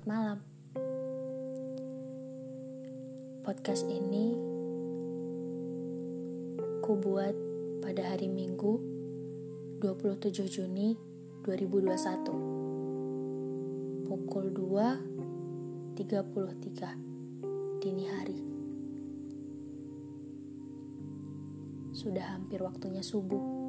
Selamat malam. Podcast ini ku buat pada hari Minggu 27 Juni 2021 pukul 2.33 dini hari. Sudah hampir waktunya subuh.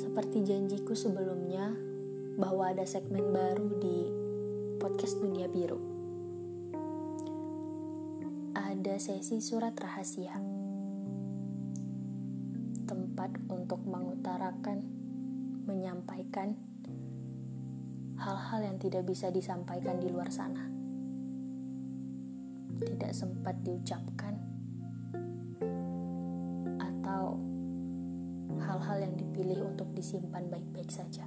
Seperti janjiku sebelumnya, bahwa ada segmen baru di podcast Dunia Biru. Ada sesi surat rahasia. Tempat untuk mengutarakan, menyampaikan hal-hal yang tidak bisa disampaikan di luar sana. Tidak sempat diucapkan hal-hal yang dipilih untuk disimpan baik-baik saja.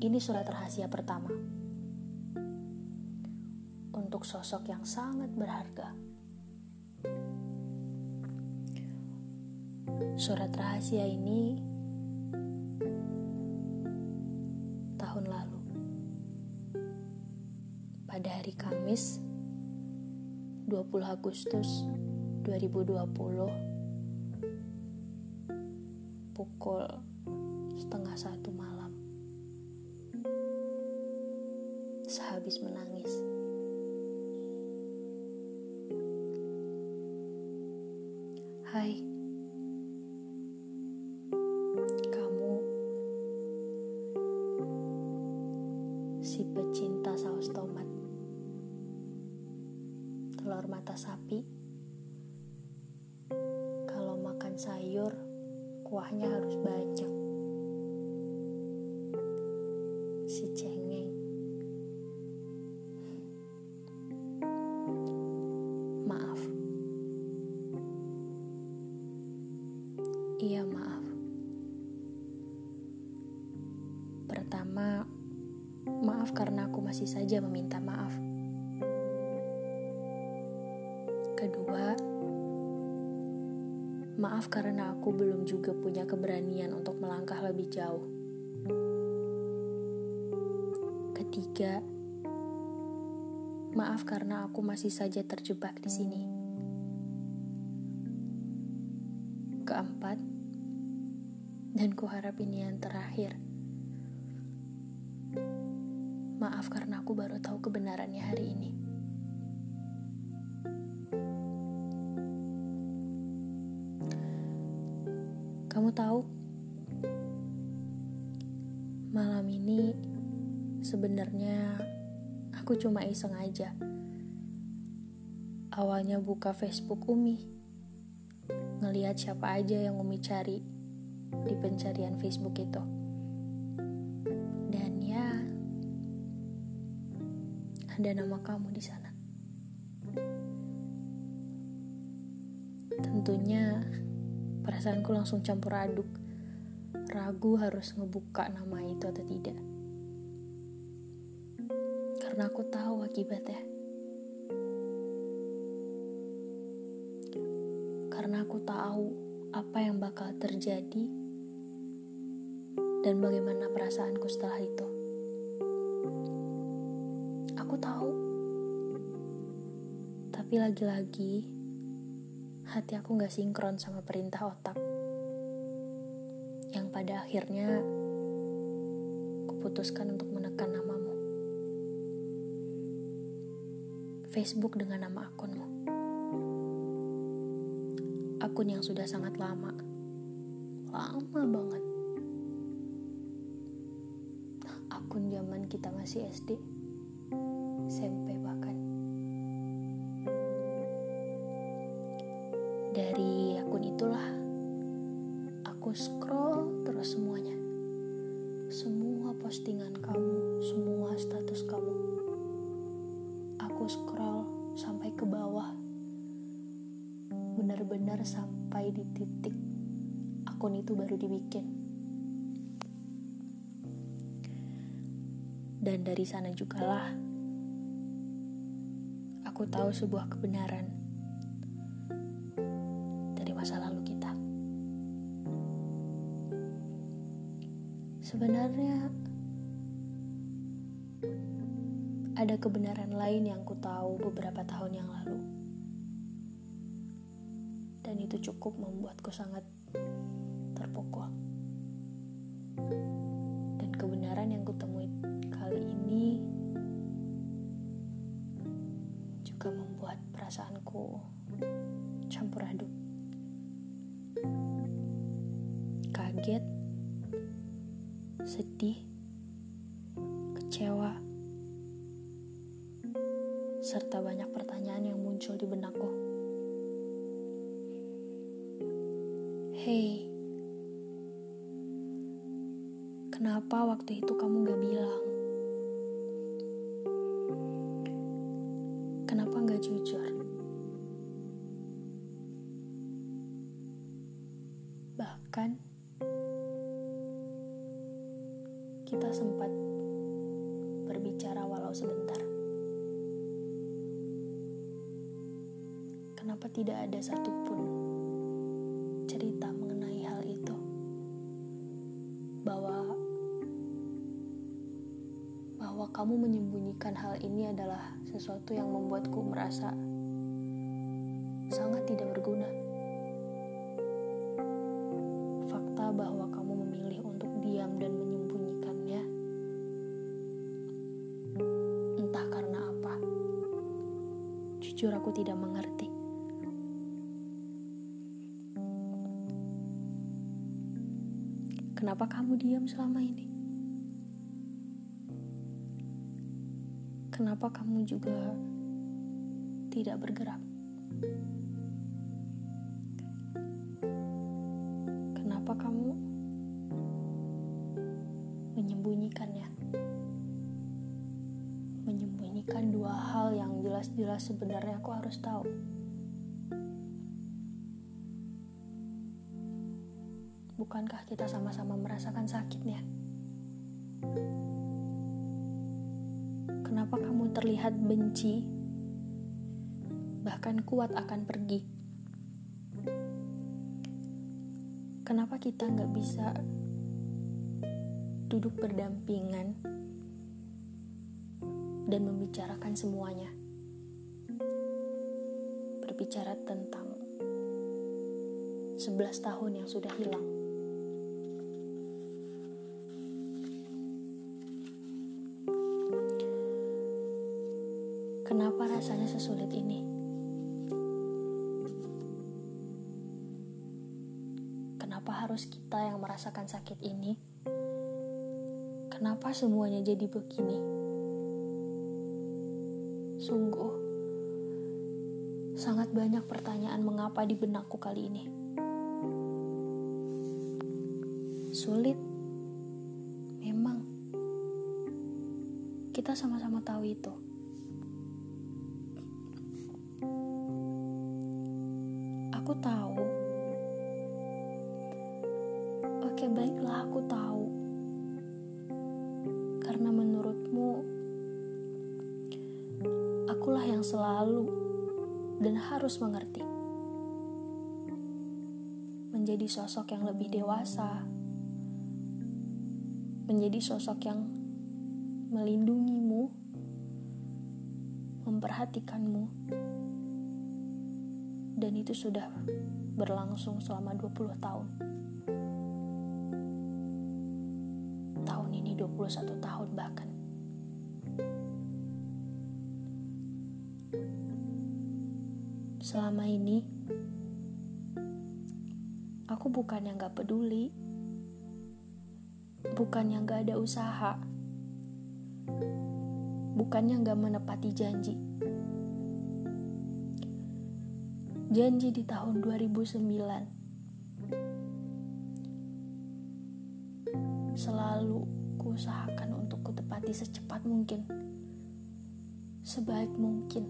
Ini surat rahasia pertama untuk sosok yang sangat berharga. Surat rahasia ini tahun lalu pada hari Kamis 20 Agustus 2020 pukul setengah satu malam. Sehabis menangis. Hai Si cengeng. Maaf. Iya, maaf. Pertama, maaf karena aku masih saja meminta maaf. Kedua, Maaf karena aku belum juga punya keberanian untuk melangkah lebih jauh. Ketiga, maaf karena aku masih saja terjebak di sini. Keempat, dan kuharap ini yang terakhir. Maaf karena aku baru tahu kebenarannya hari ini. Kamu tahu, sebenarnya aku cuma iseng aja. Awalnya buka Facebook Umi, ngelihat siapa aja yang Umi cari di pencarian Facebook itu. Dan ya, ada nama kamu di sana. Tentunya Perasaanku langsung campur aduk. Ragu harus ngebuka nama itu atau tidak. Karena aku tahu akibatnya. Karena aku tahu apa yang bakal terjadi dan bagaimana perasaanku setelah itu. Aku tahu. Tapi lagi-lagi hati aku gak sinkron sama perintah otak. Yang pada akhirnya kuputuskan untuk menekan namamu. Facebook dengan nama akunmu. Akun yang sudah sangat lama. Lama banget. Akun zaman kita masih SD. SMP bahkan. Dari akun itulah aku scroll terus semuanya. Semua postingan kamu, semua status kamu. Aku scroll sampai ke bawah. Benar-benar sampai di titik akun itu baru dibikin. Dan dari sana juga lah aku tahu sebuah kebenaran dari masa lalu kita. Sebenarnya ada kebenaran lain yang ku tahu beberapa tahun yang lalu. Dan itu cukup membuatku sangat terpukul. Dan kebenaran yang kutemui kali ini juga membuat perasaanku campur aduk. Kaget, sedih, serta banyak pertanyaan yang muncul di benakku. Hei, kenapa waktu itu kamu gak bilang? Kenapa gak jujur? Bahkan, tidak ada satupun cerita mengenai hal itu? Bahwa bahwa kamu menyembunyikan hal ini adalah sesuatu yang membuatku merasa sangat tidak berguna. Fakta bahwa kamu memilih untuk diam dan menyembunyikannya entah karena apa. Jujur aku tidak mengerti. Kenapa kamu diam selama ini? Kenapa kamu juga tidak bergerak? Kenapa kamu menyembunyikannya? Menyembunyikan dua hal yang jelas-jelas sebenarnya aku harus tahu. Bukankah kita sama-sama merasakan sakitnya? Kenapa kamu terlihat benci, bahkan kuat akan pergi? Kenapa kita nggak bisa duduk berdampingan dan membicarakan semuanya? Berbicara tentang 11 tahun yang sudah hilang. Kenapa rasanya sesulit ini? Kenapa harus kita yang merasakan sakit ini? Kenapa semuanya jadi begini? Sungguh, sangat banyak pertanyaan mengapa di benakku kali ini. Sulit, memang. Kita sama-sama tahu itu. Tahu. Oke, baiklah, aku tahu. Karena menurutmu, akulah yang selalu dan harus mengerti. Menjadi sosok yang lebih dewasa, menjadi sosok yang melindungimu, memperhatikanmu, dan itu sudah berlangsung selama 20 tahun. Tahun ini 21 tahun bahkan. Selama ini, aku bukan yang gak peduli, bukan yang gak ada usaha, bukan yang gak menepati janji. Janji di tahun 2009 selalu kuusahakan untuk kutepati secepat mungkin, sebaik mungkin.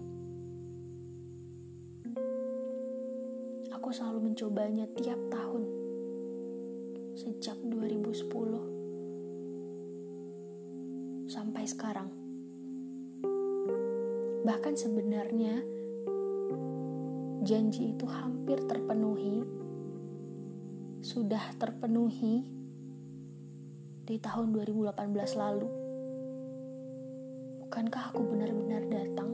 Aku selalu mencobanya tiap tahun sejak 2010 sampai sekarang. Bahkan sebenarnya janji itu hampir terpenuhi, sudah terpenuhi di tahun 2018 lalu. Bukankah aku benar-benar datang?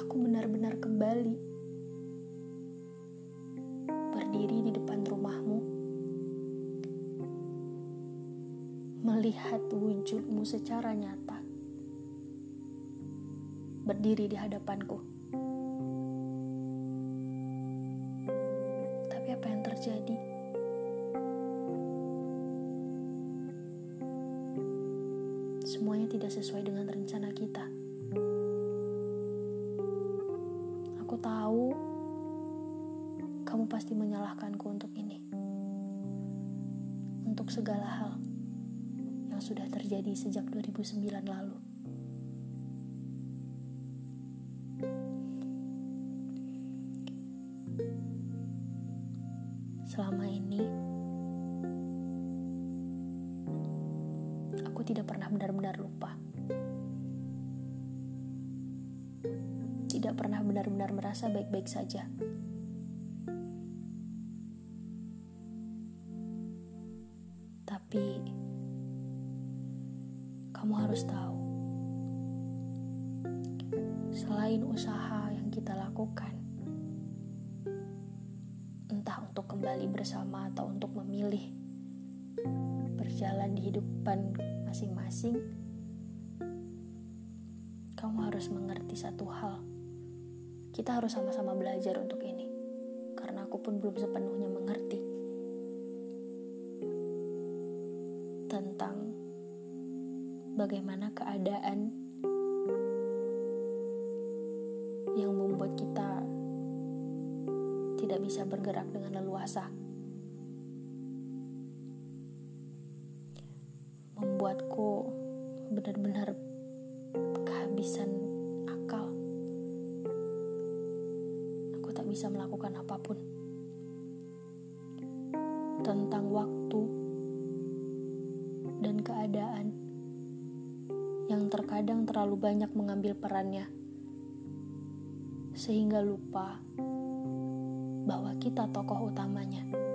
Aku benar-benar kembali berdiri di depan rumahmu, melihat wujudmu secara nyata, berdiri di hadapanku. Tapi apa yang terjadi? semuanya tidak sesuai dengan rencana kita. Aku tahu kamu pasti menyalahkanku untuk ini. Untuk segala hal yang sudah terjadi sejak 2009 lalu. Benar-benar merasa baik-baik saja. Tapi kamu harus tahu, selain usaha yang kita lakukan, entah untuk kembali bersama atau untuk memilih berjalan di hidupan masing-masing, kamu harus mengerti satu hal. Kita harus sama-sama belajar untuk ini, karena aku pun belum sepenuhnya mengerti tentang bagaimana keadaan yang membuat kita tidak bisa bergerak dengan leluasa. membuatku benar-benar kehabisan bisa melakukan apa pun. Tentang waktu dan keadaan yang terkadang terlalu banyak mengambil perannya, sehingga lupa bahwa kita tokoh utamanya.